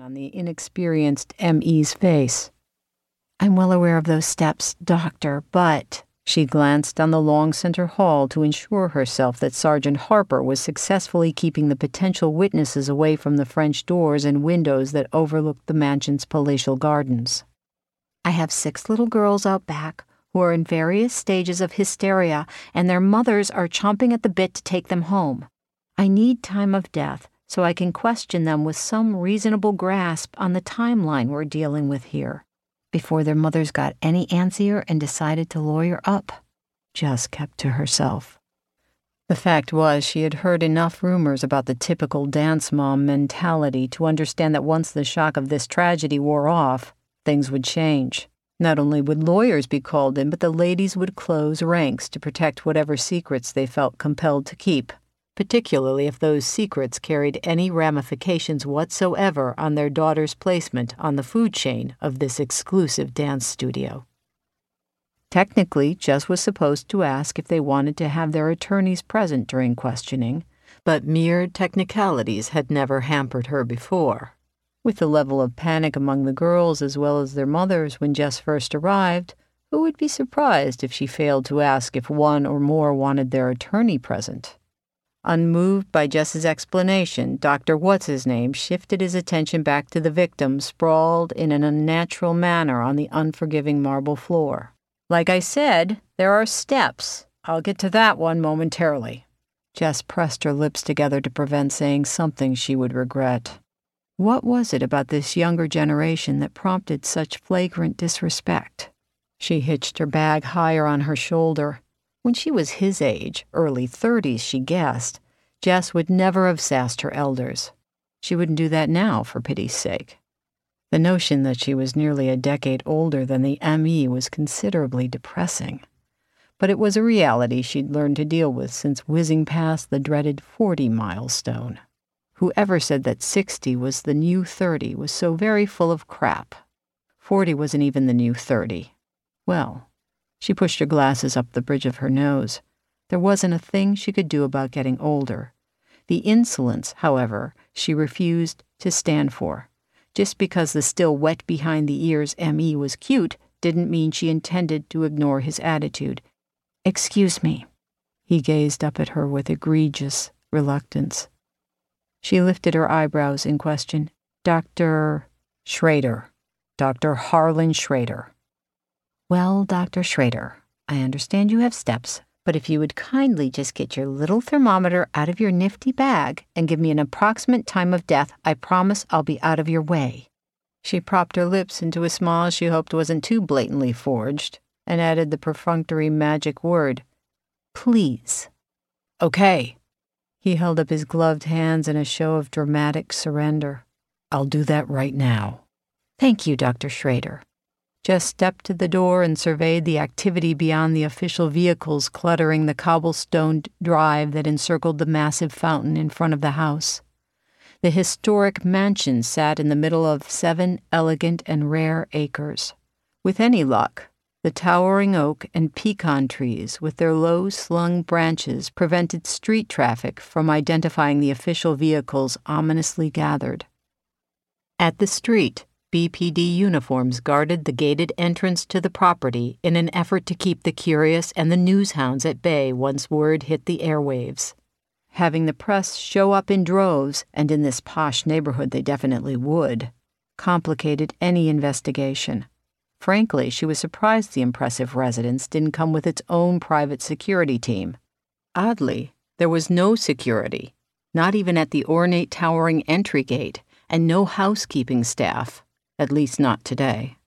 on the inexperienced M.E.'s face. I'm well aware of those steps, Doctor, but she glanced down the long center hall to ensure herself that Sergeant Harper was successfully keeping the potential witnesses away from the French doors and windows that overlooked the mansion's palatial gardens. I have six little girls out back who are in various stages of hysteria, and their mothers are chomping at the bit to take them home. I need time of death so I can question them with some reasonable grasp on the timeline we're dealing with here before their mothers got any antsier and decided to lawyer up. Jess kept to herself. The fact was, she had heard enough rumors about the typical dance mom mentality to understand that once the shock of this tragedy wore off, things would change. Not only would lawyers be called in, but the ladies would close ranks to protect whatever secrets they felt compelled to keep particularly if those secrets carried any ramifications whatsoever on their daughter's placement on the food chain of this exclusive dance studio. Technically, Jess was supposed to ask if they wanted to have their attorneys present during questioning, but mere technicalities had never hampered her before. With the level of panic among the girls as well as their mothers when Jess first arrived, who would be surprised if she failed to ask if one or more wanted their attorney present? Unmoved by Jess's explanation, Dr. What's His Name shifted his attention back to the victim sprawled in an unnatural manner on the unforgiving marble floor. Like I said, there are steps. I'll get to that one momentarily. Jess pressed her lips together to prevent saying something she would regret. What was it about this younger generation that prompted such flagrant disrespect? She hitched her bag higher on her shoulder when she was his age, early 30s, she guessed, Jess would never have sassed her elders. She wouldn't do that now, for pity's sake. The notion that she was nearly a decade older than the ME was considerably depressing. But it was a reality she'd learned to deal with since whizzing past the dreaded 40 milestone. Whoever said that 60 was the new 30 was so very full of crap. 40 wasn't even the new 30. Well, she pushed her glasses up the bridge of her nose. There wasn't a thing she could do about getting older. The insolence, however, she refused to stand for. Just because the still wet behind the ears M.E. was cute didn't mean she intended to ignore his attitude. Excuse me. He gazed up at her with egregious reluctance. She lifted her eyebrows in question. Dr. Schrader. Dr. Harlan Schrader. Well, Dr. Schrader, I understand you have steps, but if you would kindly just get your little thermometer out of your nifty bag and give me an approximate time of death, I promise I'll be out of your way. She propped her lips into a smile she hoped wasn't too blatantly forged and added the perfunctory magic word, Please. Okay. He held up his gloved hands in a show of dramatic surrender. I'll do that right now. Thank you, Dr. Schrader. Jess stepped to the door and surveyed the activity beyond the official vehicles cluttering the cobblestoned drive that encircled the massive fountain in front of the house. The historic mansion sat in the middle of seven elegant and rare acres. With any luck, the towering oak and pecan trees, with their low slung branches, prevented street traffic from identifying the official vehicles ominously gathered. At the street, BPD uniforms guarded the gated entrance to the property in an effort to keep the curious and the news hounds at bay once word hit the airwaves. Having the press show up in droves, and in this posh neighborhood they definitely would, complicated any investigation. Frankly, she was surprised the impressive residence didn't come with its own private security team. Oddly, there was no security, not even at the ornate towering entry gate, and no housekeeping staff at least not today.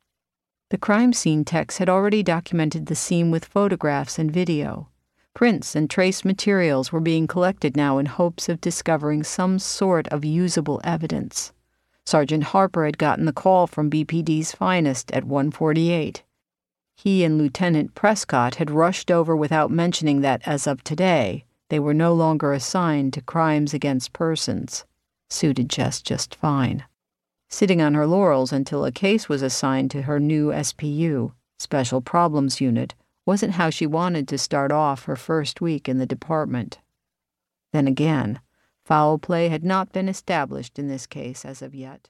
The crime scene techs had already documented the scene with photographs and video. Prints and trace materials were being collected now in hopes of discovering some sort of usable evidence. Sergeant Harper had gotten the call from BPD's finest at 148. He and Lieutenant Prescott had rushed over without mentioning that as of today, they were no longer assigned to crimes against persons. Suited Jess just fine sitting on her laurels until a case was assigned to her new SPU, Special Problems Unit, wasn't how she wanted to start off her first week in the department. Then again, foul play had not been established in this case as of yet.